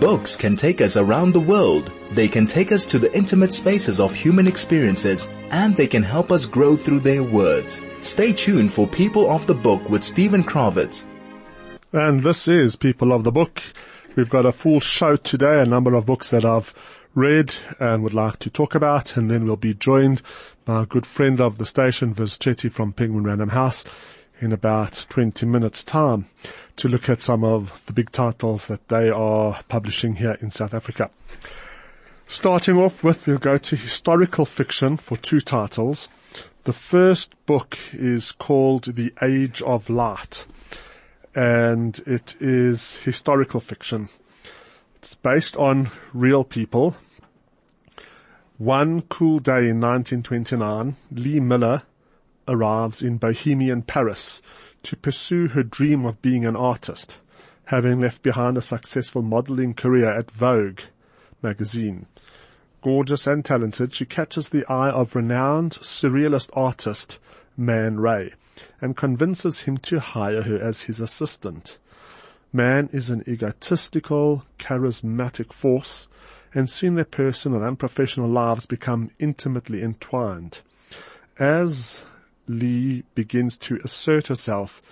Books can take us around the world. They can take us to the intimate spaces of human experiences and they can help us grow through their words. Stay tuned for People of the Book with Stephen Kravitz. And this is People of the Book. We've got a full show today, a number of books that I've read and would like to talk about, and then we'll be joined by a good friend of the station, Viz Chetty from Penguin Random House, in about 20 minutes time to look at some of the big titles that they are publishing here in South Africa. Starting off with, we'll go to historical fiction for two titles. The first book is called The Age of Light, and it is historical fiction. It's based on real people. One cool day in 1929, Lee Miller arrives in Bohemian Paris to pursue her dream of being an artist, having left behind a successful modeling career at Vogue magazine. Gorgeous and talented, she catches the eye of renowned surrealist artist Man Ray and convinces him to hire her as his assistant. Man is an egotistical, charismatic force, and soon their personal and professional lives become intimately entwined. As Lee begins to assert herself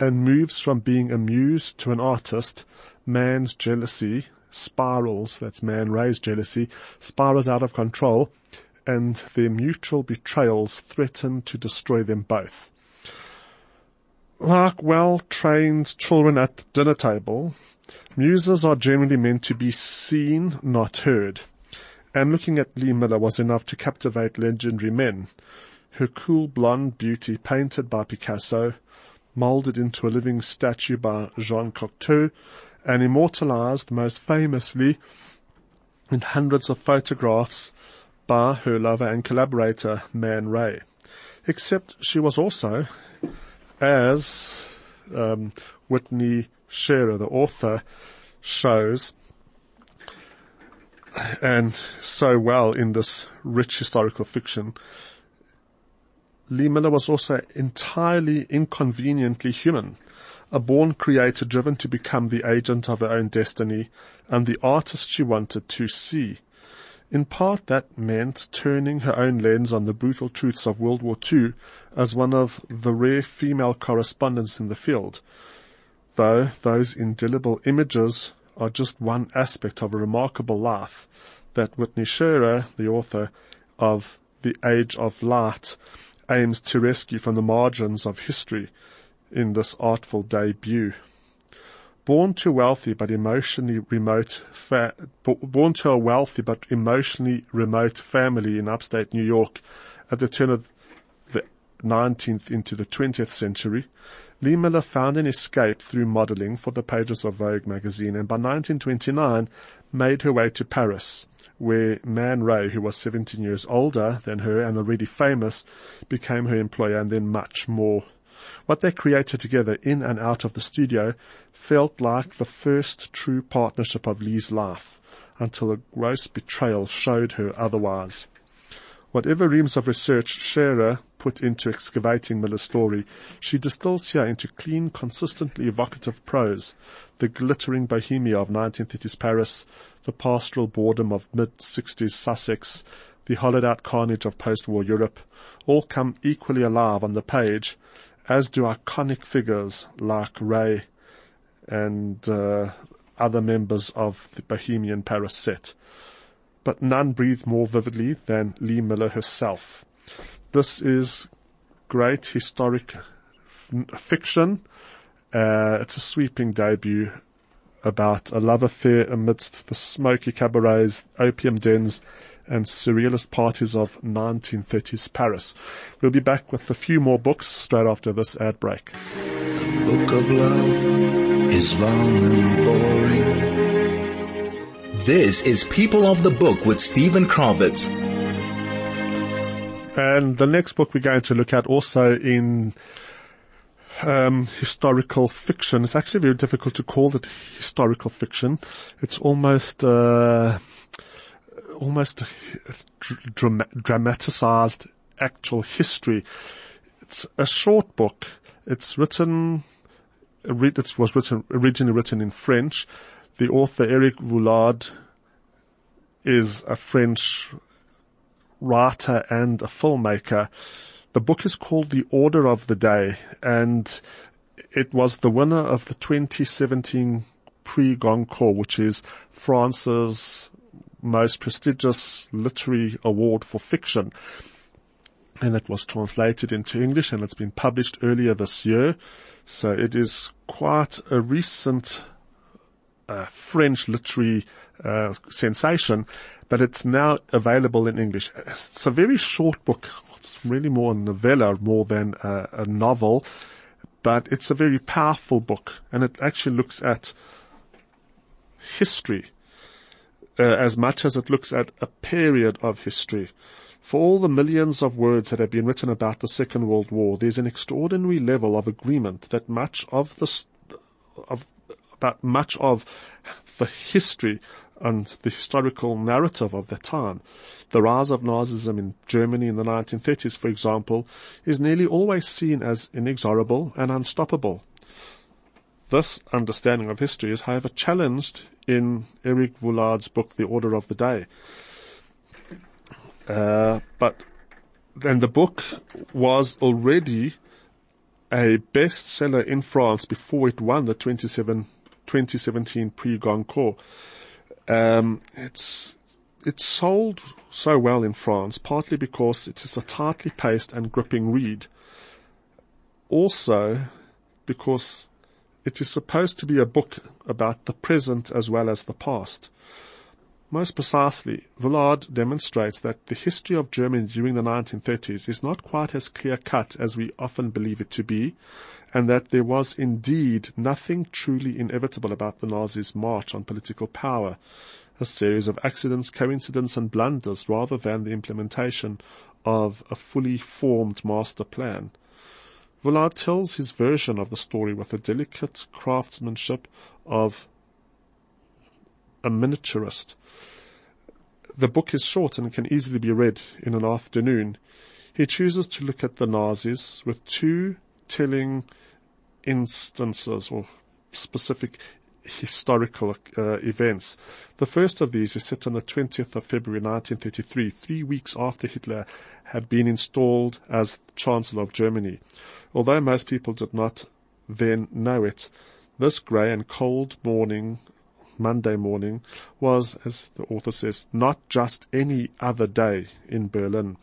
and moves from being a muse to an artist, man's jealousy spirals, that's man Ray's jealousy, spirals out of control and their mutual betrayals threaten to destroy them both. Like well-trained children at the dinner table, muses are generally meant to be seen, not heard. And looking at Lee Miller was enough to captivate legendary men her cool blonde beauty painted by Picasso, molded into a living statue by Jean Cocteau, and immortalized most famously in hundreds of photographs by her lover and collaborator, Man Ray. Except she was also, as um, Whitney Scharer, the author, shows, and so well in this rich historical fiction, Lee Miller was also entirely inconveniently human, a born creator driven to become the agent of her own destiny and the artist she wanted to see. In part that meant turning her own lens on the brutal truths of World War II as one of the rare female correspondents in the field, though those indelible images are just one aspect of a remarkable life that Whitney Scharer, the author of The Age of Light, aims to rescue from the margins of history in this artful debut. Born to wealthy but emotionally remote, fa- born to a wealthy but emotionally remote family in upstate New York at the turn of the 19th into the 20th century, Lee Miller found an escape through modeling for the pages of Vogue magazine and by 1929 made her way to Paris, where Man Ray, who was 17 years older than her and already famous, became her employer and then much more. What they created together in and out of the studio felt like the first true partnership of Lee's life until a gross betrayal showed her otherwise. Whatever reams of research Scharer put into excavating Miller's story, she distills here into clean, consistently evocative prose, the glittering bohemia of 1930s Paris, the pastoral boredom of mid-60s Sussex, the hollowed out carnage of post-war Europe, all come equally alive on the page, as do iconic figures like Ray and uh, other members of the Bohemian Paris set but none breathed more vividly than Lee Miller herself. This is great historic f- fiction. Uh, it's a sweeping debut about a love affair amidst the smoky cabarets, opium dens, and surrealist parties of 1930s Paris. We'll be back with a few more books straight after this ad break. Book of love is long and boring this is People of the Book with Stephen Kravitz. And the next book we're going to look at also in um, historical fiction. It's actually very difficult to call it historical fiction. It's almost uh, almost dram- dramatized actual history. It's a short book. It's written. It was written originally written in French The author Eric Vuillard is a French writer and a filmmaker. The book is called The Order of the Day and it was the winner of the 2017 Prix Goncourt, which is France's most prestigious literary award for fiction. And it was translated into English and it's been published earlier this year. So it is quite a recent uh, French literary uh, sensation, but it's now available in English. It's a very short book. It's really more a novella more than a, a novel, but it's a very powerful book and it actually looks at history uh, as much as it looks at a period of history. For all the millions of words that have been written about the Second World War, there's an extraordinary level of agreement that much of the, of, about much of the history and the historical narrative of the time. The rise of Nazism in Germany in the 1930s, for example, is nearly always seen as inexorable and unstoppable. This understanding of history is, however, challenged in Eric Vuillard's book, The Order of the Day. Uh, but then the book was already a bestseller in France before it won the 2017 Prix Goncourt. Um, it's it's sold so well in France, partly because it is a tightly paced and gripping read. Also, because it is supposed to be a book about the present as well as the past. Most precisely, Vuillard demonstrates that the history of Germany during the 1930s is not quite as clear-cut as we often believe it to be, and that there was indeed nothing truly inevitable about the Nazis' march on political power, a series of accidents, coincidences, and blunders rather than the implementation of a fully formed master plan. Vuillard tells his version of the story with the delicate craftsmanship of a miniaturist. The book is short and can easily be read in an afternoon. He chooses to look at the Nazis with two telling instances or specific historical uh, events. The first of these is set on the 20th of February 1933, three weeks after Hitler had been installed as Chancellor of Germany. Although most people did not then know it, this grey and cold morning, Monday morning, was, as the author says, not just any other day in Berlin.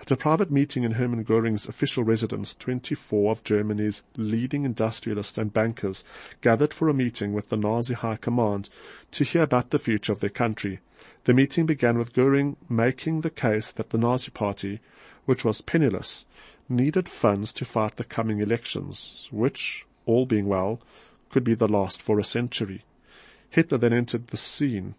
At a private meeting in Hermann Goering's official residence, 24 of Germany's leading industrialists and bankers gathered for a meeting with the Nazi High Command to hear about the future of their country. The meeting began with Goering making the case that the Nazi Party, which was penniless, needed funds to fight the coming elections, which, all being well, could be the last for a century. Hitler then entered the scene,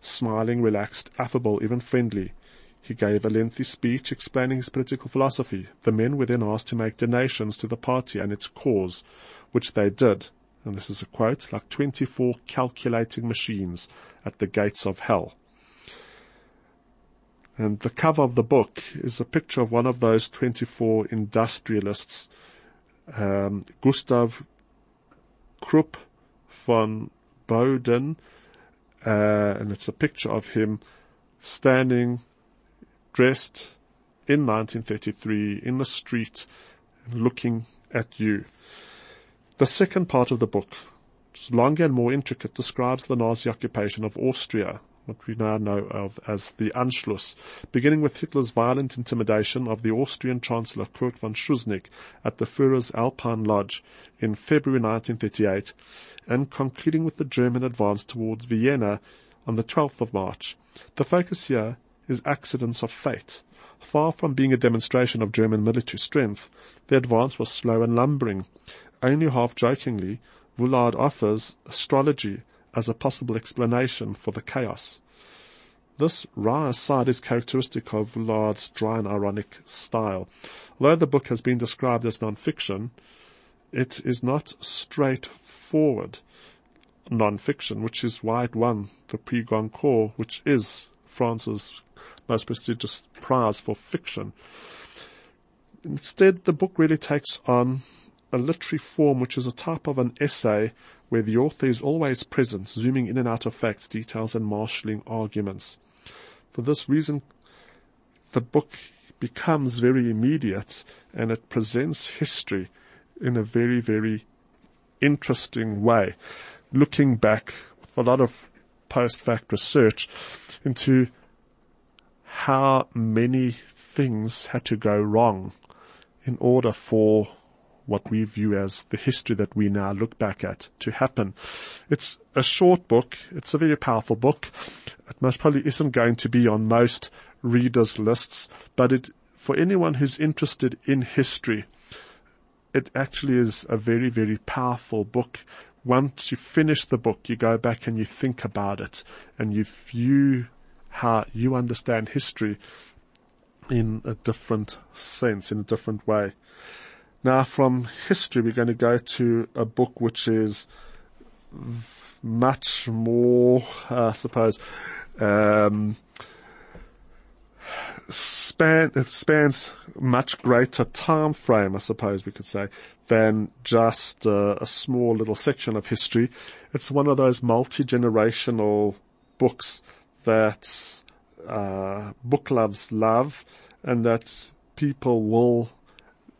smiling, relaxed, affable, even friendly. He gave a lengthy speech explaining his political philosophy. The men were then asked to make donations to the party and its cause, which they did. And this is a quote, like 24 calculating machines at the gates of hell. And the cover of the book is a picture of one of those 24 industrialists, um, Gustav Krupp von Bohlen, uh, and it's a picture of him standing, dressed in 1933 in the street, looking at you. The second part of the book, longer and more intricate, describes the Nazi occupation of Austria what we now know of as the Anschluss, beginning with Hitler's violent intimidation of the Austrian Chancellor Kurt von Schuschnigg at the Führer's Alpine Lodge in February 1938, and concluding with the German advance towards Vienna on the 12th of March. The focus here is accidents of fate. Far from being a demonstration of German military strength, the advance was slow and lumbering. Only half jokingly, Vuillard offers astrology as a possible explanation for the chaos. This wry side is characteristic of Vuillard's dry and ironic style. Although the book has been described as non-fiction, it is not straightforward non-fiction, which is why it won the Prix Goncourt, which is France's most prestigious prize for fiction. Instead, the book really takes on a literary form which is a type of an essay where the author is always present, zooming in and out of facts, details and marshalling arguments. For this reason, the book becomes very immediate and it presents history in a very, very interesting way, looking back with a lot of post-fact research into how many things had to go wrong in order for what we view as the history that we now look back at to happen. It's a short book. It's a very powerful book. It most probably isn't going to be on most readers lists, but it, for anyone who's interested in history, it actually is a very, very powerful book. Once you finish the book, you go back and you think about it and you view how you understand history in a different sense, in a different way. Now from history, we're going to go to a book which is much more, uh, I suppose, um, span, spans much greater time frame, I suppose we could say, than just uh, a small little section of history. It's one of those multi-generational books that uh, book loves love and that people will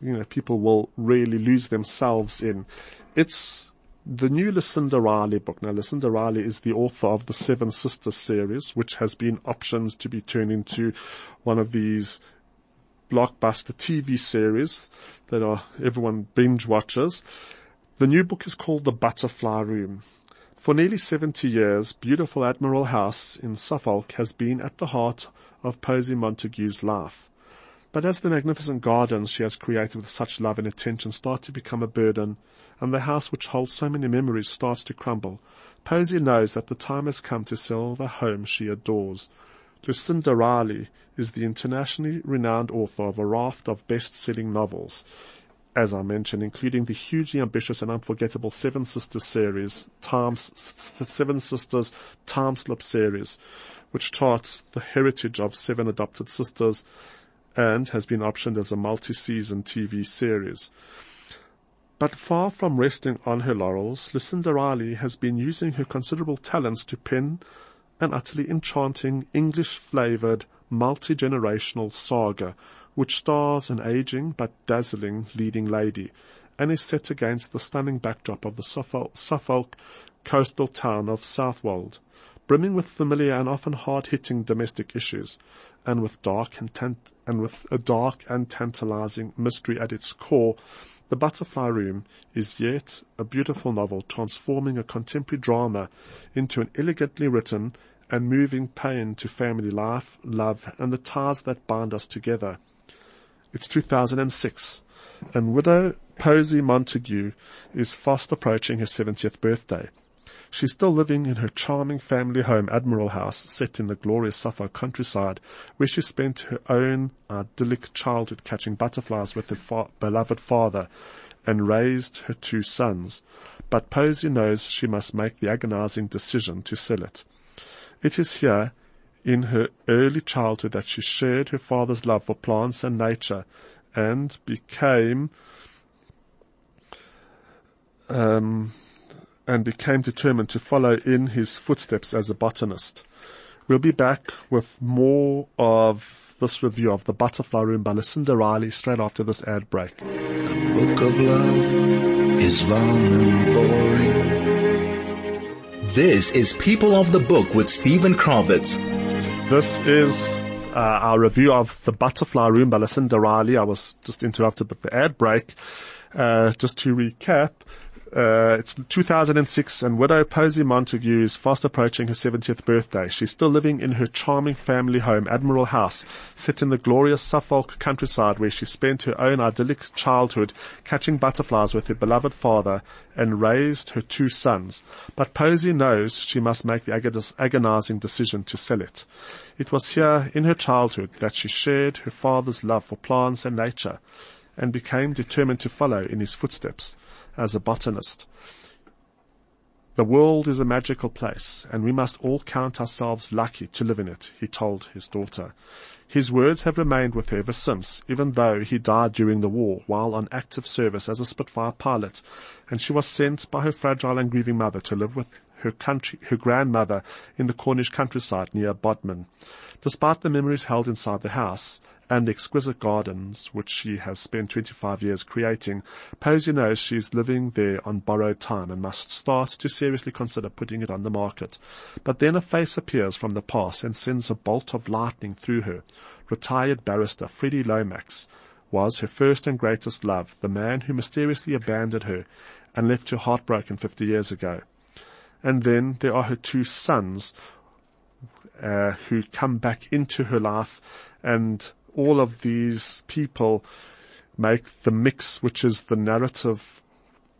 you know, people will really lose themselves in. It's the new Lucinda Riley book. Now, Lucinda Riley is the author of the Seven Sisters series, which has been optioned to be turned into one of these blockbuster TV series that are everyone binge watches. The new book is called The Butterfly Room. For nearly 70 years, beautiful Admiral House in Suffolk has been at the heart of Posy Montague's life. But as the magnificent gardens she has created with such love and attention start to become a burden, and the house which holds so many memories starts to crumble, Posy knows that the time has come to sell the home she adores. Lucinda Riley is the internationally renowned author of a raft of best-selling novels, as I mentioned, including the hugely ambitious and unforgettable Seven Sisters series, Times, Seven Sisters Time Slip series, which charts the heritage of seven adopted sisters and has been optioned as a multi-season TV series. But far from resting on her laurels, Lucinda Riley has been using her considerable talents to pen an utterly enchanting English-flavored multi-generational saga which stars an aging but dazzling leading lady and is set against the stunning backdrop of the Suffolk, Suffolk coastal town of Southwold. Brimming with familiar and often hard-hitting domestic issues, and with dark and, and with a dark and tantalizing mystery at its core, The Butterfly Room is yet a beautiful novel transforming a contemporary drama into an elegantly written and moving pain to family life, love, and the ties that bind us together. It's 2006, and widow Posy Montague is fast approaching her 70th birthday. She's still living in her charming family home, Admiral House, set in the glorious Suffolk countryside, where she spent her own idyllic childhood catching butterflies with her fa- beloved father and raised her two sons. But Posy knows she must make the agonizing decision to sell it. It is here, in her early childhood, that she shared her father's love for plants and nature and became um, and became determined to follow in his footsteps as a botanist. We'll be back with more of this review of The Butterfly Room by Lucinda Riley straight after this ad break. The book of love is long and boring. This is People of the Book with Stephen Kravitz. This is uh, our review of The Butterfly Room by Lucinda Riley. I was just interrupted with the ad break. Uh, just to recap, uh, it's 2006 and widow Posy Montague is fast approaching her 70th birthday. She's still living in her charming family home, Admiral House, set in the glorious Suffolk countryside where she spent her own idyllic childhood catching butterflies with her beloved father and raised her two sons. But Posy knows she must make the agonizing decision to sell it. It was here in her childhood that she shared her father's love for plants and nature and became determined to follow in his footsteps as a botanist. The world is a magical place, and we must all count ourselves lucky to live in it, he told his daughter. His words have remained with her ever since, even though he died during the war while on active service as a Spitfire pilot, and she was sent by her fragile and grieving mother to live with her country, her grandmother in the Cornish countryside near Bodmin. Despite the memories held inside the house, and exquisite gardens, which she has spent 25 years creating, Posy knows she's living there on borrowed time and must start to seriously consider putting it on the market. But then a face appears from the past and sends a bolt of lightning through her. Retired barrister Freddie Lomax was her first and greatest love, the man who mysteriously abandoned her and left her heartbroken 50 years ago. And then there are her two sons, uh, who come back into her life and all of these people make the mix, which is the narrative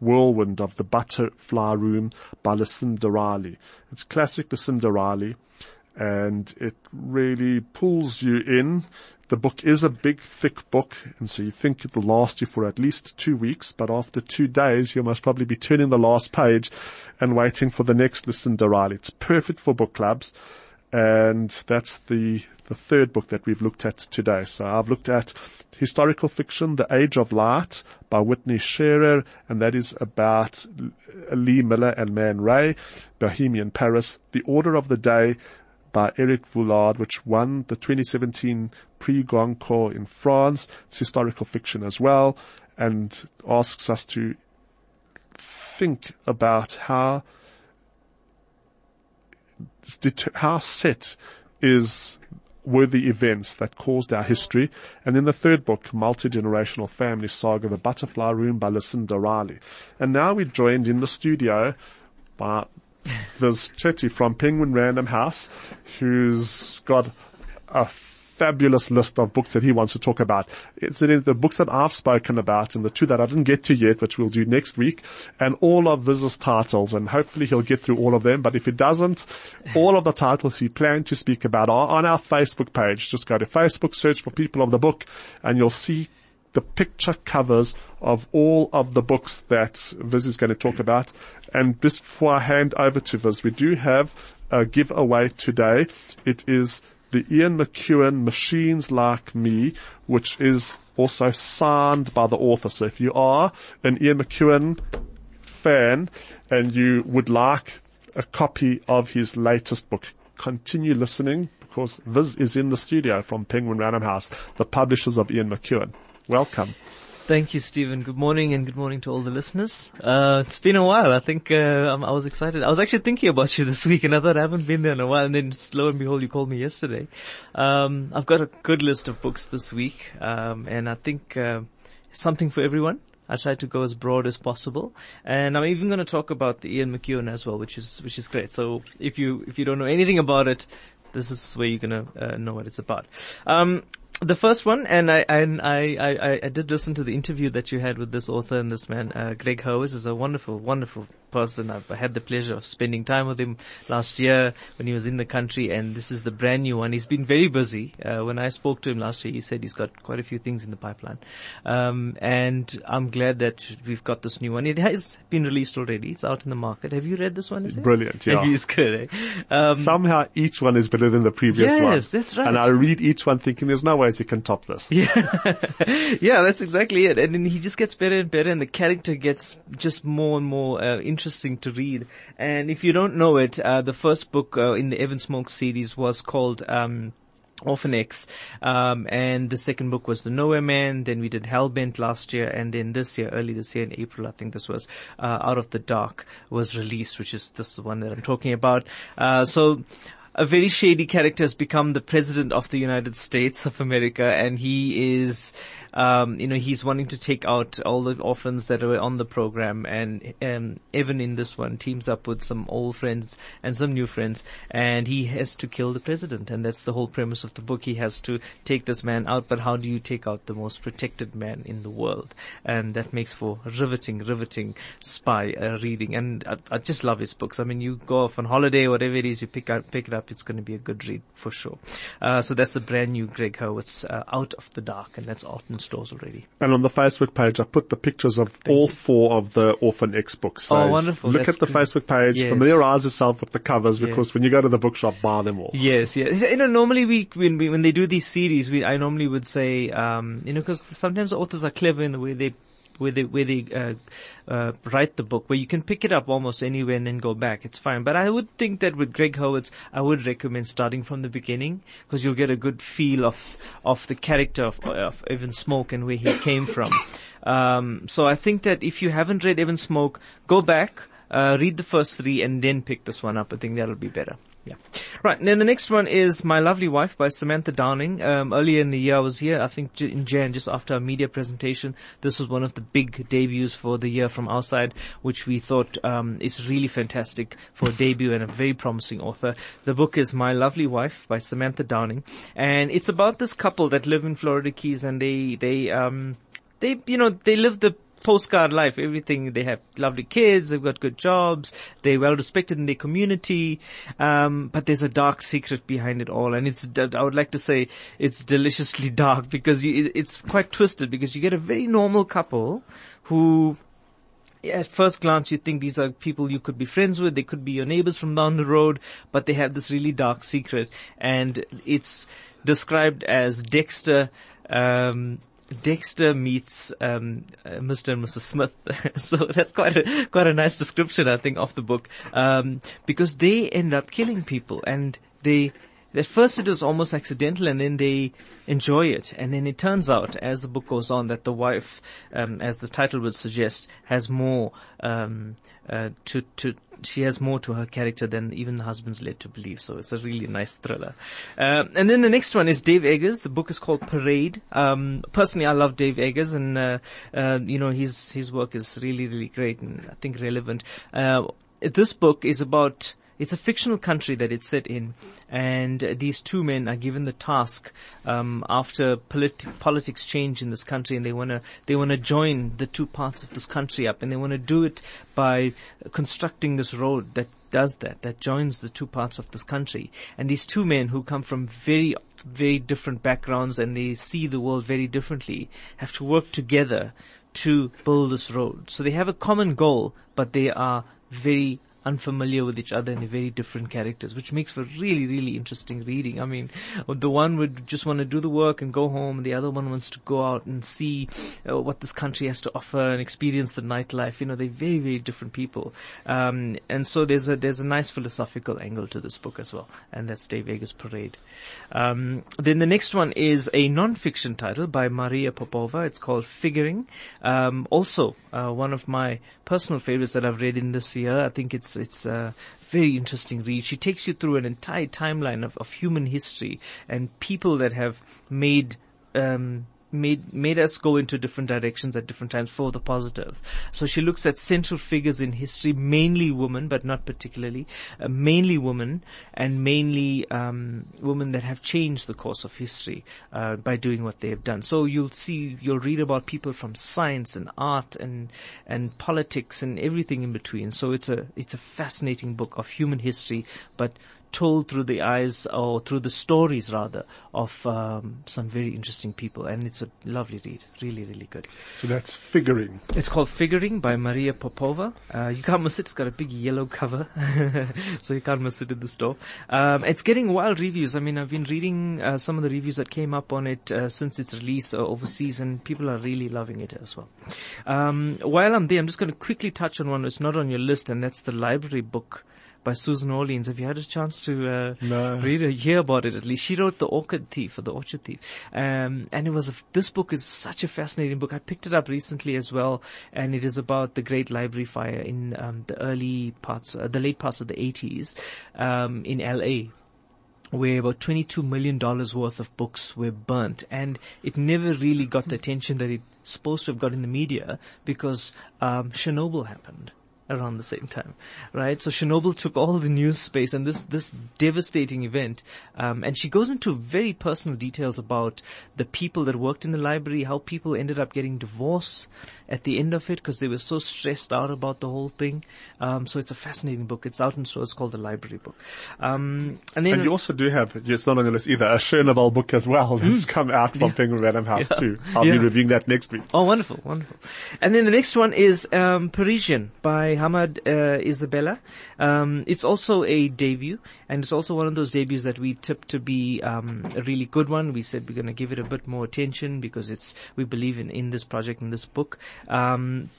whirlwind of the Butterfly Room by Lucinda Riley. It's classic Lucinda Riley and it really pulls you in. The book is a big, thick book, and so you think it will last you for at least two weeks, but after two days, you must probably be turning the last page and waiting for the next Lucinda Riley. It's perfect for book clubs, and that's the the third book that we've looked at today. So I've looked at historical fiction, The Age of Light by Whitney Scharer, and that is about Lee Miller and Man Ray, Bohemian Paris, The Order of the Day by Eric Vuillard, which won the 2017 Prix Goncourt in France. It's historical fiction as well, and asks us to think about how how set is were the events that caused our history. And in the third book, Multi-Generational Family Saga, The Butterfly Room by Lucinda Riley. And now we're joined in the studio by Viz Chetty from Penguin Random House, who's got a fabulous list of books that he wants to talk about. It's the books that I've spoken about and the two that I didn't get to yet, which we'll do next week, and all of Viz's titles, and hopefully he'll get through all of them. But if he doesn't, all of the titles he planned to speak about are on our Facebook page. Just go to Facebook, search for People of the Book, and you'll see the picture covers of all of the books that Viz is going to talk about. And before I hand over to Viz, we do have a giveaway today. It is the Ian McEwan Machines Like Me, which is also signed by the author. So if you are an Ian McEwan fan and you would like a copy of his latest book, continue listening because Viz is in the studio from Penguin Random House, the publishers of Ian McEwan. Welcome. Thank you, Stephen. Good morning and good morning to all the listeners. Uh, it's been a while. I think, uh, I was excited. I was actually thinking about you this week and I thought I haven't been there in a while and then lo and behold, you called me yesterday. Um, I've got a good list of books this week, um, and I think, uh, something for everyone. I tried to go as broad as possible, and I'm even going to talk about the Ian McEwan as well, which is which is great. So if you if you don't know anything about it, this is where you're gonna uh, know what it's about. Um, the first one, and I, and I, I, I did listen to the interview that you had with this author and this man, uh, Greg Hurwitz is a wonderful, wonderful person. I've had the pleasure of spending time with him last year when he was in the country and this is the brand new one. He's been very busy. Uh, when I spoke to him last year, he said he's got quite a few things in the pipeline. Um, and I'm glad that we've got this new one. It has been released already. It's out in the market. Have you read this one? It's brilliant. Yeah. It's good. Eh? Um, Somehow each one is better than the previous yes, one. Yes, that's right. And I read each one thinking there's no ways you can top this. Yeah. yeah, that's exactly it. And then he just gets better and better and the character gets just more and more uh, interesting to read. And if you don't know it, uh, the first book uh, in the Evan Smoak series was called, um, Orphan X. Um, and the second book was The Nowhere Man. Then we did Hellbent last year. And then this year, early this year in April, I think this was, uh, Out of the Dark was released, which is this is the one that I'm talking about. Uh, so, a very shady character has become the president of the United States of America and he is, um, you know, he's wanting to take out all the orphans that are on the program and, um, Evan in this one teams up with some old friends and some new friends and he has to kill the president and that's the whole premise of the book. He has to take this man out, but how do you take out the most protected man in the world? And that makes for riveting, riveting spy uh, reading and I, I, just love his books. I mean, you go off on holiday, whatever it is, you pick up, pick it up up, it's going to be a good read for sure. Uh, so that's the brand new Greg Hurwitz, uh, Out of the Dark, and that's out in stores already. And on the Facebook page, I put the pictures of all four of the Orphan X books. So Oh, wonderful. Look That's at the good. Facebook page, Yes. familiarize yourself with the covers because when you go to the bookshop, buy them all. Yes, yes. You know, normally we, when we, when they do these series, we, I normally would say, um, you know, because sometimes authors are clever in the way they, where they, where they, uh, uh, write the book, where you can pick it up almost anywhere and then go back. It's fine. But I would think that with Greg Hurwitz's, I would recommend starting from the beginning, because you'll get a good feel of, of the character of, of Evan Smoak and where he came from. Um, so I think that if you haven't read Evan Smoak, go back, uh, read the first three and then pick this one up. I think that'll be better. Yeah. Right. And then the next one is My Lovely Wife by Samantha Downing. Um, earlier in the year I was here, I think in Jan, just after our media presentation. This was one of the big debuts for the year from our side, which we thought, um, is really fantastic for a debut and a very promising author. The book is My Lovely Wife by Samantha Downing. And it's about this couple that live in Florida Keys and they, they, um, they, you know, they live the postcard life, everything. They have lovely kids, they've got good jobs, they're well respected in their community, um, but there's a dark secret behind it all. And it's, I would like to say it's deliciously dark because you, it's quite twisted because you get a very normal couple who at first glance you think these are people you could be friends with, they could be your neighbors from down the road, but they have this really dark secret and it's described as Dexter, um, Dexter meets um, uh, Mr. and Mrs. Smith. so that's quite a quite a nice description, I think, of the book, um, because they end up killing people, and they at first it was almost accidental, and then they enjoy it, and then it turns out, as the book goes on, that the wife, um, as the title would suggest, has more um, uh, to to she has more to her character than even the husband's led to believe. So it's a really nice thriller. Um, and then the next one is Dave Eggers. The book is called Parade. Um, personally, I love Dave Eggers, and uh, uh, you know his his work is really really great and I think relevant. Uh, this book is about it's a fictional country that it's set in, and these two men are given the task um, after politi- politics change in this country, and they want to they want to join the two parts of this country up, and they want to do it by constructing this road that does that, that joins the two parts of this country. And these two men who come from very very different backgrounds and they see the world very differently have to work together to build this road. So they have a common goal, but they are very unfamiliar with each other and they're very different characters, which makes for really, really interesting reading. I mean, the one would just want to do the work and go home, and the other one wants to go out and see uh, what this country has to offer and experience the nightlife. You know, they're very, very different people. Um, and so there's a, there's a nice philosophical angle to this book as well. And that's Dave Eggers Parade. Um, then the next one is a non-fiction title by Maria Popova. It's called Figuring. Um, also, uh, one of my personal favorites that I've read in this year. I think it's, it's, a very interesting read. She takes you through an entire timeline of, of human history and people that have made, um, made made us go into different directions at different times for the positive. So she looks at central figures in history, mainly women, but not particularly, uh, mainly women, and mainly um, women that have changed the course of history uh, by doing what they have done. So you'll see, you'll read about people from science and art and and politics and everything in between. So it's a it's a fascinating book of human history, but told through the eyes or through the stories rather of um, some very interesting people. And it's a lovely read. Really really good. So that's figuring. it's called figuring by maria popova. Uh, you can't miss it. It's got a big yellow cover. So you can't miss it in the store. Um, it's getting wild reviews. I mean i've been reading uh, some of the reviews that came up on it uh, since its release uh, overseas and people are really loving it as well. Um, while i'm there i'm just going to quickly touch on one that's not on your list and that's the library book by Susan Orleans. Have you had a chance to uh, No. read or hear about it? At least she wrote the Orchid Thief or the Orchard Thief, um, and it was a, this book is such a fascinating book. I picked it up recently as well, and it is about the Great Library Fire in um, the early parts, uh, the late parts of the 80s um, in LA where about $22 million worth of books were burnt and it never really got the attention that it's supposed to have got in the media because um, Chernobyl happened. Around the same time, right? So Chernobyl took all the news space and this, this devastating event, um, and she goes into very personal details about the people that worked in the library, how people ended up getting divorce at the end of it because they were so stressed out about the whole thing. Um, so it's a fascinating book. It's out in stores. It's called The Library Book. Um, and then And you also do have, it's not on the list either, a Chernobyl book as well that's come out from Penguin Random House. Yeah. too. I'll Yeah. be reviewing that next week. Oh, wonderful, wonderful. And then the next one is um, Parisian by Hammad uh, Isabella. Um, it's also a debut, and it's also one of those debuts that we tipped to be um, a really good one. We said we're going to give it a bit more attention because it's we believe in in this project in this book. Um,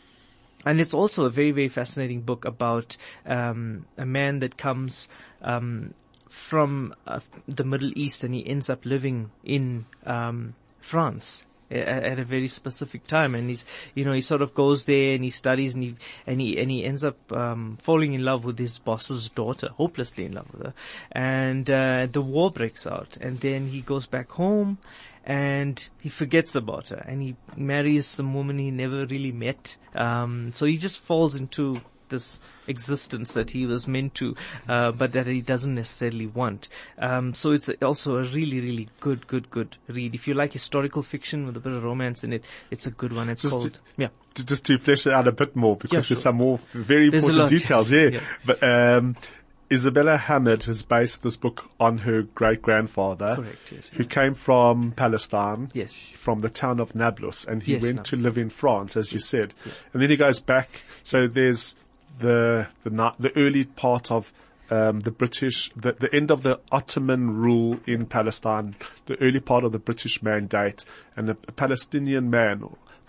and it's also a very, very fascinating book about um, a man that comes um, from uh, the Middle East and he ends up living in um, France at a very specific time. And he's you know he sort of goes there and he studies and he and he and he ends up um, falling in love with his boss's daughter hopelessly in love with her. And uh, the war breaks out and then he goes back home and he forgets about her and he marries some woman he never really met um, so he just falls into this existence that he was meant to, uh, but that he doesn't necessarily want. Um, so it's also a really, really good, good, good read. If you like historical fiction with a bit of romance in it, it's a good one. It's Just called, to- yeah. To- Just to flesh it out a bit more because Yeah, there's some more very There's important lot, details yes. here. Yeah. But, um, Isabella Hammad has based this book on her great grandfather Correct, yes. who came from Palestine. Yes. From the town of Nablus and he Yes, went to live in France as you said. And then he goes back. So there's the, the, the early part of um, the British, the, the end of the Ottoman rule in Palestine, the early part of the British mandate, and a, Palestinian man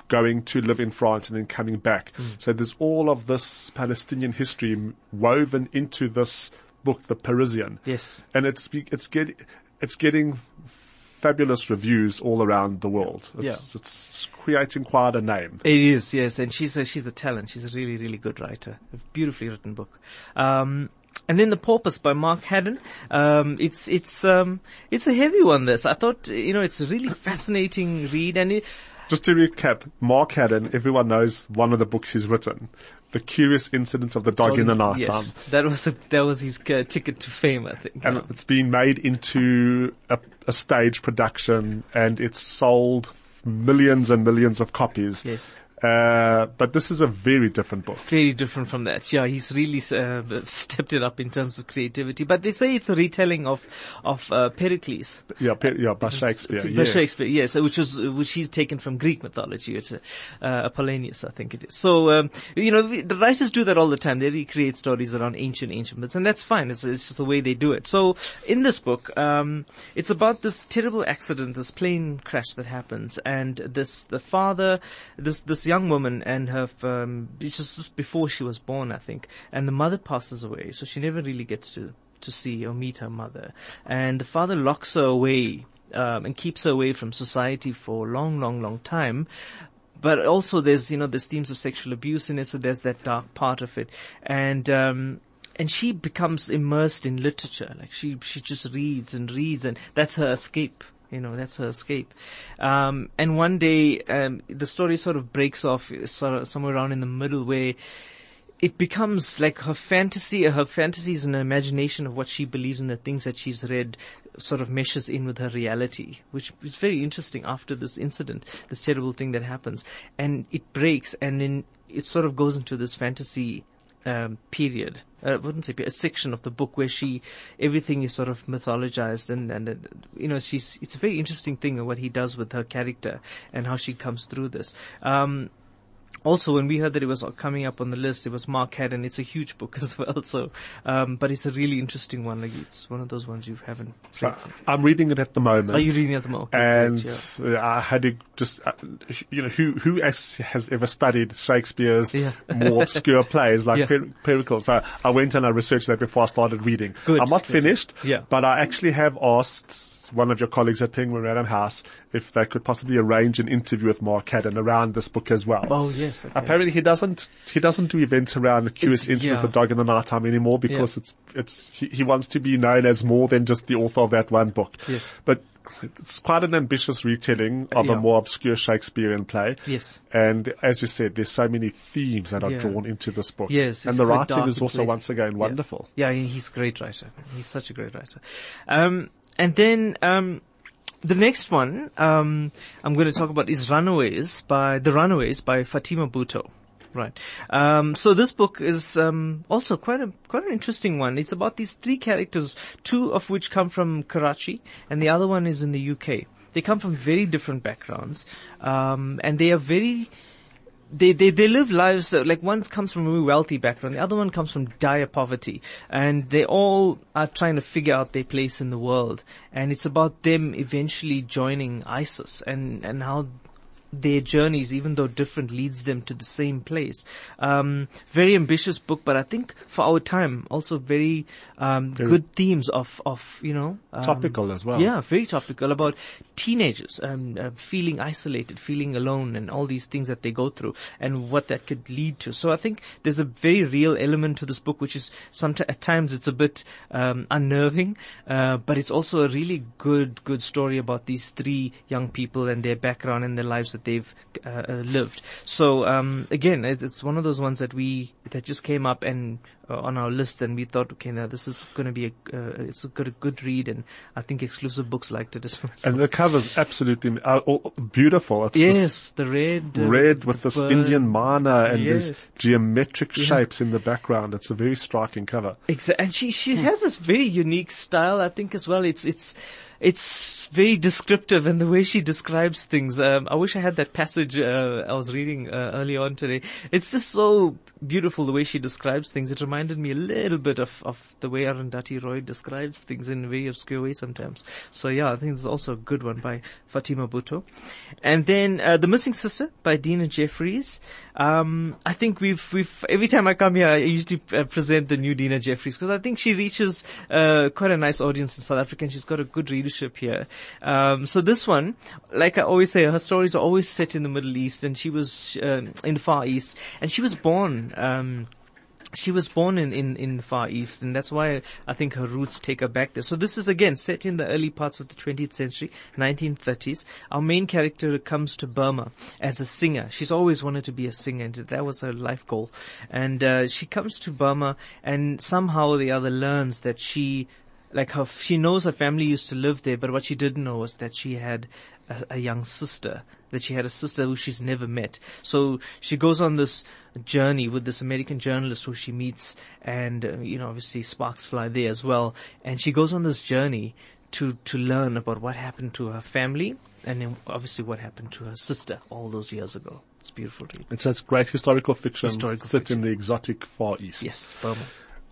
going to live in France and then coming back. So there's all of this Palestinian history woven into this book, The Parisian. Yes. And it's, it's getting, it's getting fabulous reviews all around the world. It's, it's creating quite a name. It is, yes, and she's a, she's a talent. She's a really, really good writer. A beautifully written book. Um, and then the Porpoise by Mark Haddon. Um, it's it's um, it's a heavy one. This I thought, you know, it's a really fascinating read, and it, Just to recap, Mark Haddon, everyone knows one of the books he's written. The Curious Incidents of the Dog in the Night yes, Time. that was a, that was his uh, ticket to fame, I think. And it's been made into a, a stage production and it's sold millions and millions of copies. yes. Uh, but this is a very different book. very different from that. Yeah, he's really uh, stepped it up in terms of creativity. But they say it's a retelling of of uh, Pericles. Yeah, pe- yeah, by Shakespeare. By yes. Shakespeare, yes, which is which he's taken from Greek mythology. It's uh, Apollonius, I think it is. So um, you know, the the writers do that all the time. They recreate stories around ancient ancient myths, and that's fine. It's, it's just the way they do it. So in this book, um, it's about this terrible accident, this plane crash that happens, and this the father, this this young woman and her um, it's just, just before she was born, I think, and the mother passes away, so she never really gets to to see or meet her mother, and the father locks her away um, and keeps her away from society for a long, long, long time. But also there's, you know, there's themes of sexual abuse in it, so there's that dark part of it. And, um, and she becomes immersed in literature. Like she, she just reads and reads and that's her escape. You know, that's her escape. Um, and one day, um, the story sort of breaks off somewhere around in the middle where it becomes like her fantasy, her fantasies and her imagination of what she believes in the things that she's read sort of meshes in with her reality, which is very interesting after this incident, this terrible thing that happens. And it breaks and then it sort of goes into this fantasy um, period. Uh, I wouldn't say a section of the book where she, everything is sort of mythologized and, and, uh, you know, she's, it's a very interesting thing of what he does with her character and how she comes through this. Um, also, when we heard that it was coming up on the list, it was Mark Haddon. It's a huge book as well. So, um, but it's a really interesting one. Like it's one of those ones you haven't. Seen. Uh, I'm reading it at the moment. Are you reading it at the moment? and yeah. uh, I had to just, uh, you know, who who has, has ever studied Shakespeare's Yeah. more obscure plays like Yeah. Per- Pericles? So I went and I researched that before I started reading. Good. I'm not finished, Yeah. but I actually have asked one of your colleagues at Penguin Random House if they could possibly arrange an interview with Mark Haddon around this book as well. Oh yes. Okay. Apparently he doesn't, he doesn't do events around the Curious Incident of yeah. the Dog in the Night Time anymore because Yeah. it's, it's, he, he wants to be known as more than just the author of that one book. Yes. But it's quite an ambitious retelling of Yeah. a more obscure Shakespearean play. Yes. And as you said, there's so many themes that are Yeah. drawn into this book. Yes, And the writing is also places. once again wonderful. Yeah, he- he's a great writer. He's such a great writer. Um, and then um, the next one um, I'm going to talk about is Runaways by The Runaways by Fatima Bhutto. Right. Um, so this book is um, also quite a quite an interesting one. It's about these three characters, two of which come from Karachi, and the other one is in the UK. They come from very different backgrounds, um, and they are very they, they, they live lives that, like one comes from a very wealthy background, the other one comes from dire poverty, and they all are trying to figure out their place in the world. And it's about them eventually joining ISIS and, and how their journeys, even though different, leads them to the same place. Um, very ambitious book, but I think for our time, also very, um, good themes of, of, you know, um, Topical as well. Yeah, very topical about teenagers uh, feeling isolated, feeling alone, and all these things that they go through, and what that could lead to. So I think there's a very real element to this book, which is sometimes at times it's a bit um, unnerving, uh, but it's also a really good, good story about these three young people and their background and their lives that they've uh, uh, lived. So um, again, it's, it's one of those ones that we that just came up and uh, on our list, and we thought, okay, now this is going to be a uh, it's a good, a good read, and I think exclusive books liked it as well. And the cover's absolutely uh, beautiful. It's yes, the red, uh, red with this bird. Indian mana and Yes. these geometric shapes in the background. It's a very striking cover. Exa- and she she has this very unique style, I think, as well. It's it's it's very descriptive and the way she describes things. Um, I wish I had that passage uh, I was reading uh, early on today. It's just so beautiful the way she describes things. It reminded me a little bit of of the way Arundhati Roy describes things in a very obscure way sometimes. So yeah, I think it's also a good one by Fatima Bhutto. And then uh, The Missing Sister by Dinah Jefferies. Um, I think we've we've every time I come here, I usually uh, present the new Dinah Jefferies because I think she reaches uh, quite a nice audience in South Africa and she's got a good readership here. Um, so this one, like I always say, her stories are always set in the Middle East and she was um, in the Far East and she was born. Um, she was born in, in, in the Far East and that's why I think her roots take her back there. So this is again set in the early parts of the 20th century, 1930s. Our main character comes to Burma as a singer. She's always wanted to be a singer and that was her life goal. And, uh, she comes to Burma and somehow or the other learns that she like her, she knows her family used to live there, but what she didn't know was that she had a, a young sister, that she had a sister who she's never met. So she goes on this journey with this American journalist who she meets and, uh, you know, obviously sparks fly there as well. And she goes on this journey to, to learn about what happened to her family and then obviously what happened to her sister all those years ago. It's beautiful to read. It's a great historical fiction Historical set fiction. in the exotic Far East. Yes, Burma.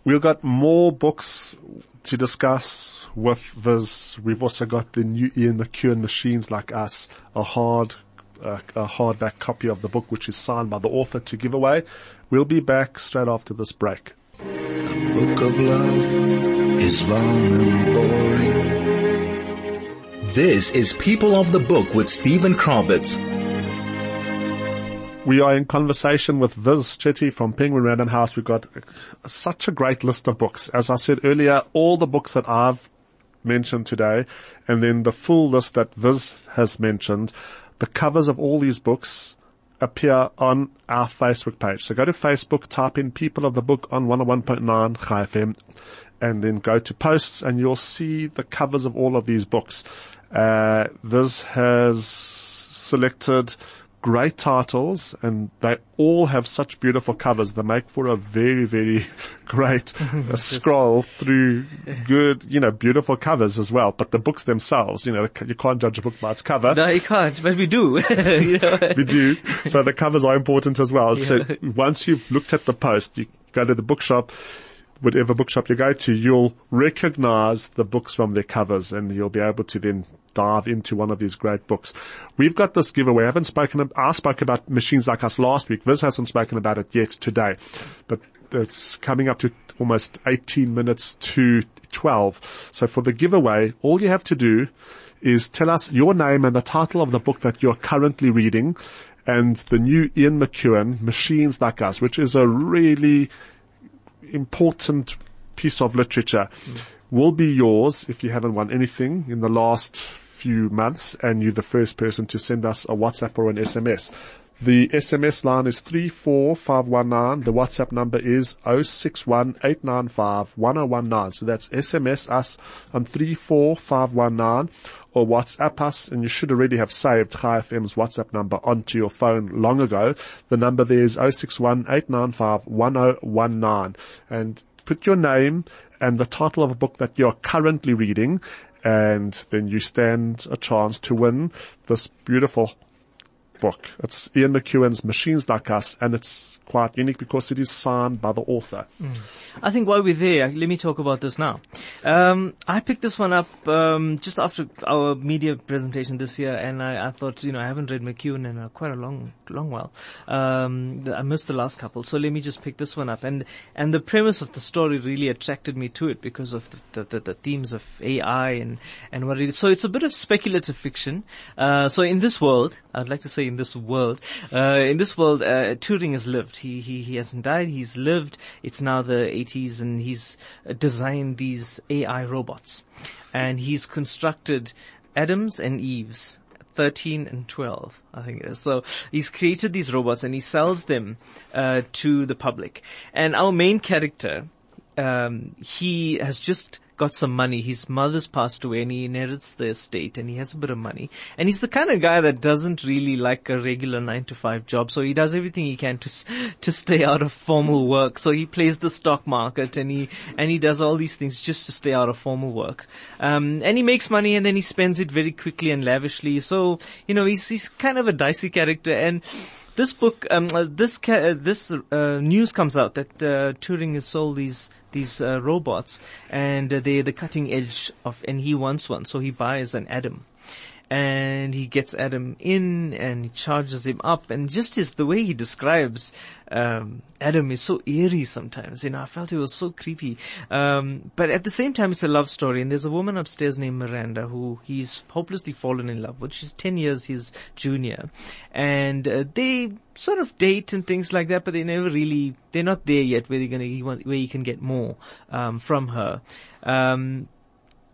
We've got more books to discuss with Viz. We've also got the new Ian McEwan Machines Like Us, a hard, uh, a hardback copy of the book which is signed by the author to give away. We'll be back straight after this break. Book of love is long and boring. This is People of the Book with Stephen Kravitz. We are in conversation with Viz Chetty from Penguin Random House. We've got such a great list of books. As I said earlier, all the books that I've mentioned today, and then the full list that Viz has mentioned, the covers of all these books appear on our Facebook page. So go to Facebook, type in People of the Book on 101.9 Chai FM, and then go to posts and you'll see the covers of all of these books. Uh, Viz has selected great titles and they all have such beautiful covers. They make for a very, very great scroll through good, you know, beautiful covers as well. But the books themselves, you know, you can't judge a book by its cover. No, you can't, but we do. you know? We do. So the covers are important as well. So once you've looked at the post, you go to the bookshop, whatever bookshop you go to, you'll recognize the books from their covers and you'll be able to then dive into one of these great books. We've got this giveaway. I haven't spoken, I spoke about machines like us last week. Viz hasn't spoken about it yet today, but it's coming up to almost 18 minutes to 12. So for the giveaway, all you have to do is tell us your name and the title of the book that you're currently reading and the new Ian McEwan, Machines Like Us, which is a really important piece of literature mm. will be yours if you haven't won anything in the last few months and you're the first person to send us a WhatsApp or an SMS. The SMS line is 34519. The WhatsApp number is 0618951019. So that's SMS us on 34519 or WhatsApp us and you should already have saved Chai FM's WhatsApp number onto your phone long ago. The number there is 0618951019 and put your name and the title of a book that you're currently reading and then you stand a chance to win this beautiful book. It's Ian McEwan's Machines Like Us, and it's quite unique because it is signed by the author. Mm. I think while we're there, let me talk about this now. Um, I picked this one up um, just after our media presentation this year, and I, I, thought, you know, I haven't read McEwan in quite a long, long while. Um, I missed the last couple, so let me just pick this one up. And and the premise of the story really attracted me to it because of the the, the themes of AI and and what it is. So it's a bit of speculative fiction. Uh, so in this world, I'd like to say in this world, uh, in this world, uh, Turing has lived. He he he hasn't died. He's lived. It's now the 80s, and he's uh, designed these AI robots, and he's constructed Adams and Eves 13 and 12, I think it is. So he's created these robots and he sells them uh, to the public. And our main character, um, he has just got some money. His mother's passed away and he inherits the estate and he has a bit of money. And he's the kind of guy that doesn't really like a regular nine to five job. So he does everything he can to, to stay out of formal work. So he plays the stock market and he, and he does all these things just to stay out of formal work. Um, and he makes money and then he spends it very quickly and lavishly. So, you know, he's, he's kind of a dicey character and, this book, um, uh, this ca- uh, this uh, news comes out that Turing has sold these these robots, and they're the cutting edge of, and he wants one, so he buys an Adam and he gets Adam in and he charges him up and just his, the way he describes, um, Adam is so eerie sometimes, you know, I felt it was so creepy. Um, but at the same time it's a love story and there's a woman upstairs named Miranda who he's hopelessly fallen in love with. She's 10 years his junior and uh, they sort of date and things like that, but they never really, they're not there yet where they're gonna, where you can get more, um, from her. Um,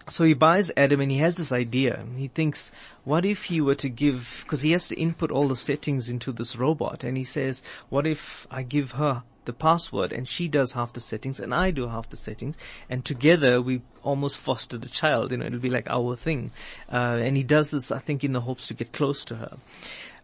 so he buys Adam and he has this idea. He thinks, what if he were to give, cause he has to input all the settings into this robot and he says, what if I give her the password and she does half the settings and I do half the settings and together we almost foster the child, you know, it'll be like our thing. Uh, and he does this, I think, in the hopes to get close to her.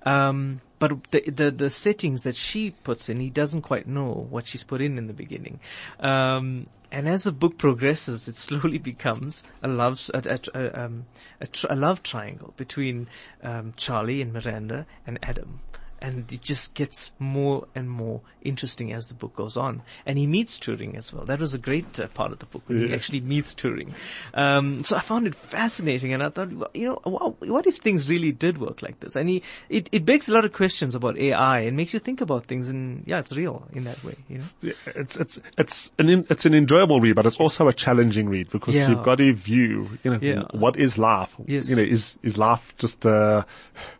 Um, but the, the, the settings that she puts in, he doesn't quite know what she's put in in the beginning. Um, and as the book progresses, it slowly becomes a love a, a, um, a, tr- a love triangle between um, Charlie and Miranda and Adam and it just gets more and more interesting as the book goes on. And he meets Turing as well. That was a great uh, part of the book when yeah. he actually meets Turing. Um, so I found it fascinating, and I thought, you know, what if things really did work like this? And he, it, it begs a lot of questions about AI and makes you think about things, and yeah, it's real in that way. You know, yeah, it's it's it's an in, it's an enjoyable read, but it's also a challenging read because yeah. you've got to view, you know, what is life? Yes. You know, is is life just a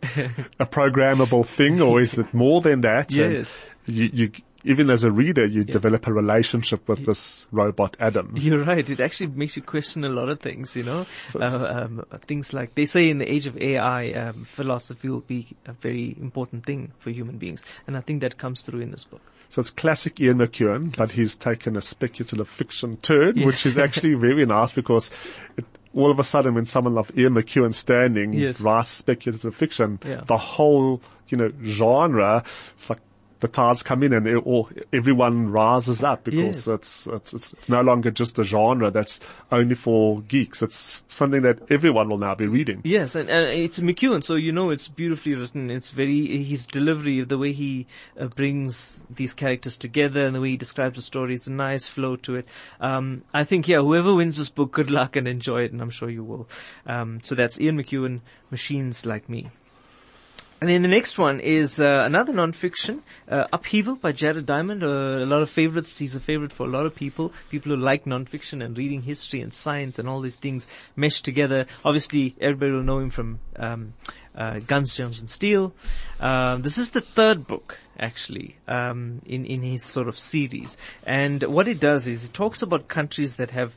a programmable thing or is it more than that? Yes. You, you, even as a reader, you yeah. develop a relationship with this robot Adam. You're right. It actually makes you question a lot of things, you know. So uh, um, things like, they say in the age of AI, um, philosophy will be a very important thing for human beings. And I think that comes through in this book. So it's classic Ian McEwan, but he's taken a speculative fiction turn, yes. which is actually very nice because it, all of a sudden when someone like Ian McEwan standing yes. writes speculative fiction, yeah. the whole, you know, genre, it's like the cards come in and it, all, everyone rises up because yes. it's, it's, it's, it's, no longer just a genre that's only for geeks. It's something that everyone will now be reading. Yes, and, and it's McEwan, so you know it's beautifully written. It's very, his delivery, the way he uh, brings these characters together and the way he describes the story, it's a nice flow to it. Um, I think, yeah, whoever wins this book, good luck and enjoy it, and I'm sure you will. Um, so that's Ian McEwan, Machines Like Me. And then the next one is uh, another non-fiction, uh, Upheaval by Jared Diamond. Uh, a lot of favorites. He's a favorite for a lot of people. People who like non-fiction and reading history and science and all these things meshed together. Obviously, everybody will know him from um, uh, Guns, Germs and Steel. Um, this is the third book, actually, um, in in his sort of series. And what it does is it talks about countries that have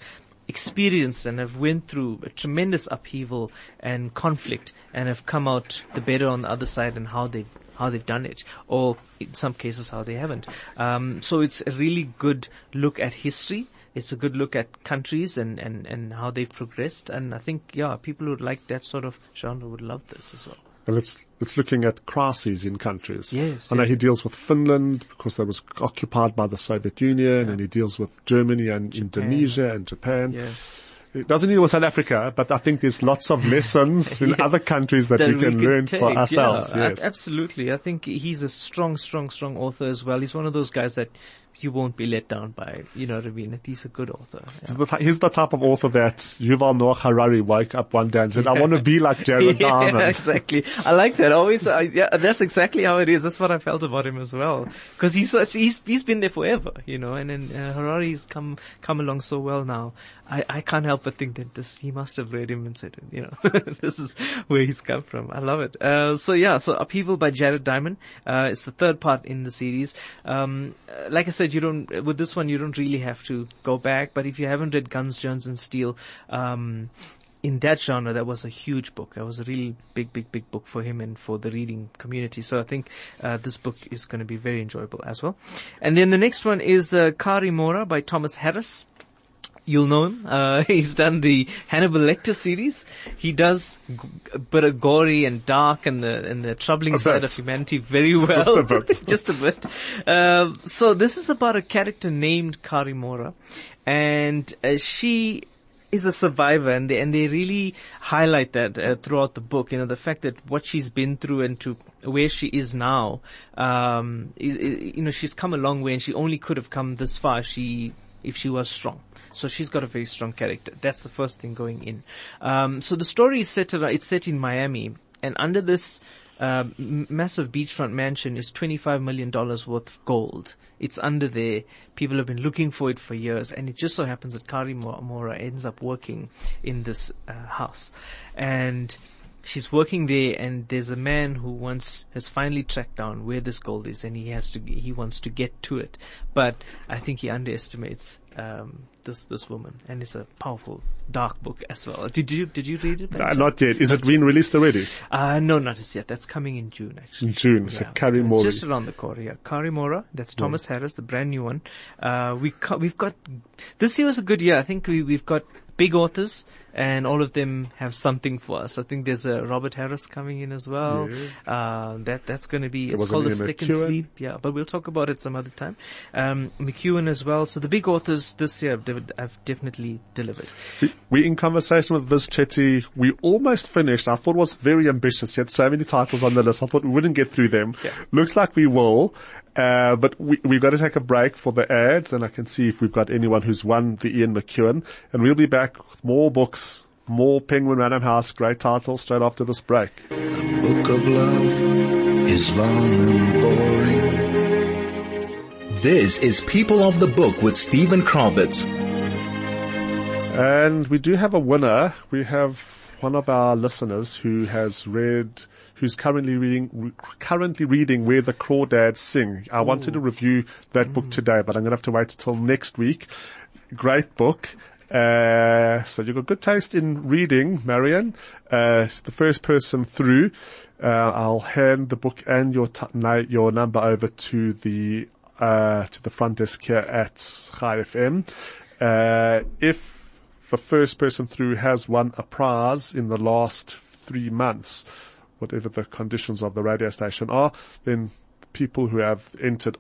experienced and have went through a tremendous upheaval and conflict and have come out the better on the other side and how they how they've done it, or in some cases how they haven't. Um, so it's a really good look at history. It's a good look at countries and, and, and how they've progressed. And I think, yeah, people who like that sort of genre would love this as well. And it's, it's looking at crises in countries. Yes, I know yeah. he deals with Finland because that was occupied by the Soviet Union and he deals with Germany and Indonesia and Japan. Yeah. It doesn't deal with South Africa, but I think there's lots of lessons in other countries that, that we can learn take. for ourselves. Yeah, yes. absolutely. I think he's a strong, strong, strong author as well. He's one of those guys that you won't be let down by. You know what I mean? He's a good author. Yeah. He's the He's the type of author that Yuval Noah Harari woke up one day and said, I want to be like Jared yeah, Diamond. exactly. I like that. Always, uh, yeah, that's exactly how it is. That's what I felt about him as well. Cause he's such, he's, he's been there forever, you know, and then uh, Harari's come, come along so well now. I, I can't help but think that this, he must have read him and said, you know, this is where he's come from. I love it. Uh, so yeah, so Upheaval by Jared Diamond. Uh, it's the third part in the series. Um, uh, like I said, you don't, with this one, you don't really have to go back, but if you haven't read Guns, Germs and Steel, um, in that genre, that was a huge book. That was a really big, big, big book for him and for the reading community. So I think uh, this book is going to be very enjoyable as well. And then the next one is uh, Cari Mora by Thomas Harris. You'll know him. Uh, he's done the Hannibal Lecter series. He does g- a bit of gory and dark and the and the troubling A side bit. of humanity very well. Just a bit. Just a bit. Uh, so this is about a character named Cari Mora, and uh, she is a survivor and they, and they really highlight that uh, throughout the book, you know, the fact that what she's been through and to where she is now, um, is, is- you know, she's come a long way and she only could have come this far she, if she was strong. So she's got a very strong character. That's the first thing going in. Um, so the story is set, around, it's set in Miami and under this, m- massive beachfront mansion is $25 million worth of gold. It's under there. People have been looking for it for years and it just so happens that Cari Mo- Mora ends up working in this uh, house. And she's working there and there's a man who wants, has finally tracked down where this gold is and he has to, he wants to get to it. But I think he underestimates, um, this, this woman and it's a powerful, dark book as well. Did you, did you read it? Uh, not yet. Is it being released already? uh, no, not as yet. That's coming in June, actually. In June. So Yeah, Carrie it's just around the corner. Yeah, Cari Mora. That's Thomas Harris, the brand new one. Uh, we co- we've got this year was a good year. I think we we've got big authors, and all of them have something for us. I think there's a Robert Harris coming in as well. Uh, that that's going to be. It's called the Second McEwan. Sleep. Yeah, but we'll talk about it some other time. Um, McEwan as well. So the big authors this year have, de- have definitely delivered. We- We're in conversation with Viz Chetty. We almost finished. I thought it was very ambitious. He had so many titles on the list. I thought we wouldn't get through them. Yeah. Looks like we will. Uh, but we, we've got to take a break for the ads and I can see if we've got anyone who's won the Ian McEwan. And we'll be back with more books, more Penguin Random House, great titles straight after this break. The book of love is long and boring. This is People of the Book with Stephen Kravitz. And we do have a winner. We have one of our listeners who has read, who's currently reading, re- currently reading Where the Crawdads Sing. I wanted to review that book today, but I'm going to have to wait till next week. Great book. Uh, so you've got good taste in reading, Marion. Uh, the first person through, uh, I'll hand the book and your t- your number over to the uh, to the front desk here at FM. Uh, if the first person through has won a prize in the last three months, whatever the conditions of the radio station are, then people who have entered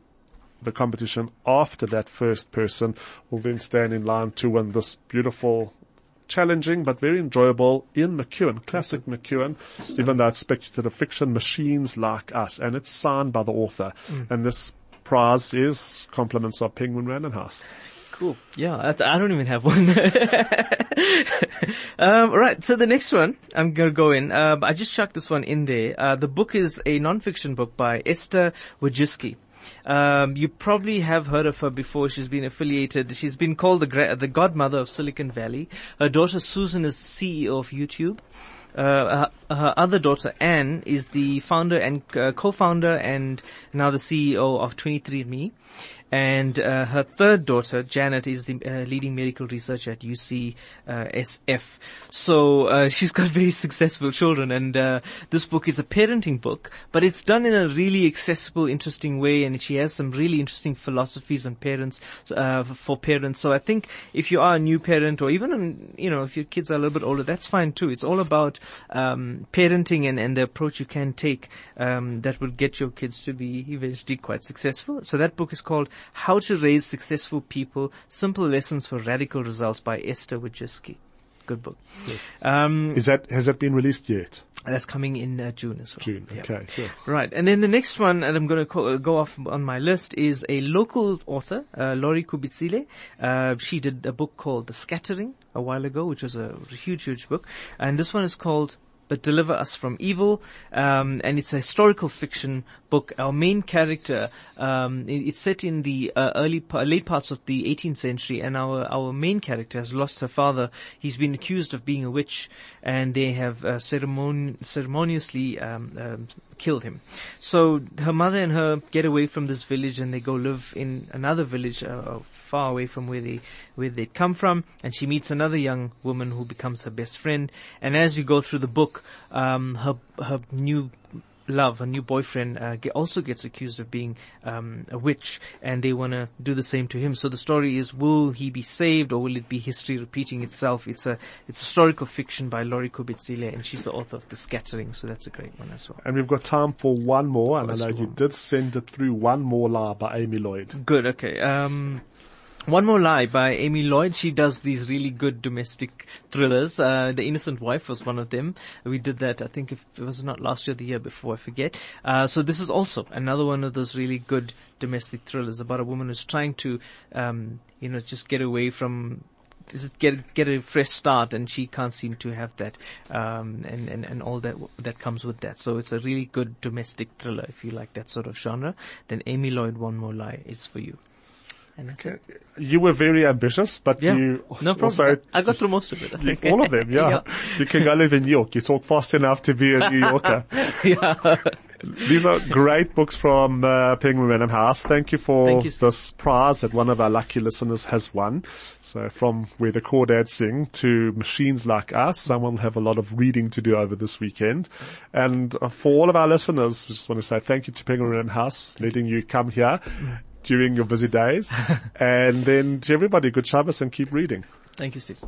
the competition after that first person will then stand in line to win this beautiful challenging but very enjoyable Ian McEwan, classic McEwan, even though it's speculative fiction, machines like us, and it's signed by the author. Mm. And this prize is compliments of Penguin Random House. Cool. Yeah, I, don't even have one. um, right. So the next one I'm gonna go in. Uh, I just chucked this one in there. Uh, the book is a non-fiction book by Esther Wojcicki. Um, you probably have heard of her before. She's been affiliated. She's been called the gra- the godmother of Silicon Valley. Her daughter Susan is CEO of YouTube. Uh, her, her other daughter Anne is the founder and uh, co-founder and now the CEO of 23andMe. And uh, her third daughter, Janet, is the uh, leading medical researcher at UC uh, SF. So uh, she's got very successful children, and uh, this book is a parenting book, but it's done in a really accessible, interesting way, and she has some really interesting philosophies on parents for parents. So I think if you are a new parent, or even you know if your kids are a little bit older, that's fine too. It's all about um, parenting and, and the approach you can take um, that will get your kids to be eventually quite successful. So that book is called How to Raise Successful People: Simple Lessons for Radical Results by Esther Wojcicki. Good book. Um, Is that, has that been released yet? that's coming in uh, June as well. June. Yeah. Okay. Sure. Right, and then the next one, that I'm going to co- uh, go off on my list, is a local author, uh, Lauri Kubuitsile. Uh, she did a book called The Scattering a while ago, which was a huge, huge book, and this one is called but Deliver Us from Evil, um, and it's a historical fiction book. Our main character, um, it's set in the uh, early, late parts of the 18th century, and our our main character has lost her father. He's been accused of being a witch, and they have uh, ceremon- ceremoniously um, um, killed him. So her mother and her get away from this village, and they go live in another village uh, far away from where they where they come from. And she meets another young woman who becomes her best friend. And as you go through the book, um, her her new love, her new boyfriend, uh, also gets accused of being um, a witch, and they want to do the same to him. So the story is: Will he be saved, or will it be history repeating itself? It's a it's historical fiction by Lauri Kubuitsile, and she's the author of The Scattering. So that's a great one as well. And we've got time for one more, and I know you did send it through one more lie by Amy Lloyd. Good. Okay. Um, one more lie by Amy Lloyd. She does these really good domestic thrillers. Uh, the Innocent Wife was one of them. We did that. I think if it was not last year, the year before, I forget. Uh, so this is also another one of those really good domestic thrillers about a woman who's trying to, um, you know, just get away from just get get a fresh start, and she can't seem to have that, um, and, and and all that that comes with that. So it's a really good domestic thriller if you like that sort of genre. Then Amy Lloyd, One More Lie, is for you. And that's it. You were very ambitious, but Yeah, you no problem. also I got through most of it. All of them. Yeah. you can go live in New York. You talk fast enough to be a New Yorker. yeah. These are great books from uh, Penguin Random House. Thank you for Thank you, this prize that one of our lucky listeners has won. So from where the crawdads sing to machines like us, someone will have a lot of reading to do over this weekend. And uh, for all of our listeners, we just want to say thank you to Penguin Random House letting you come here during your busy days. and then to everybody, good Shabbos and keep reading. Thank you, Steve.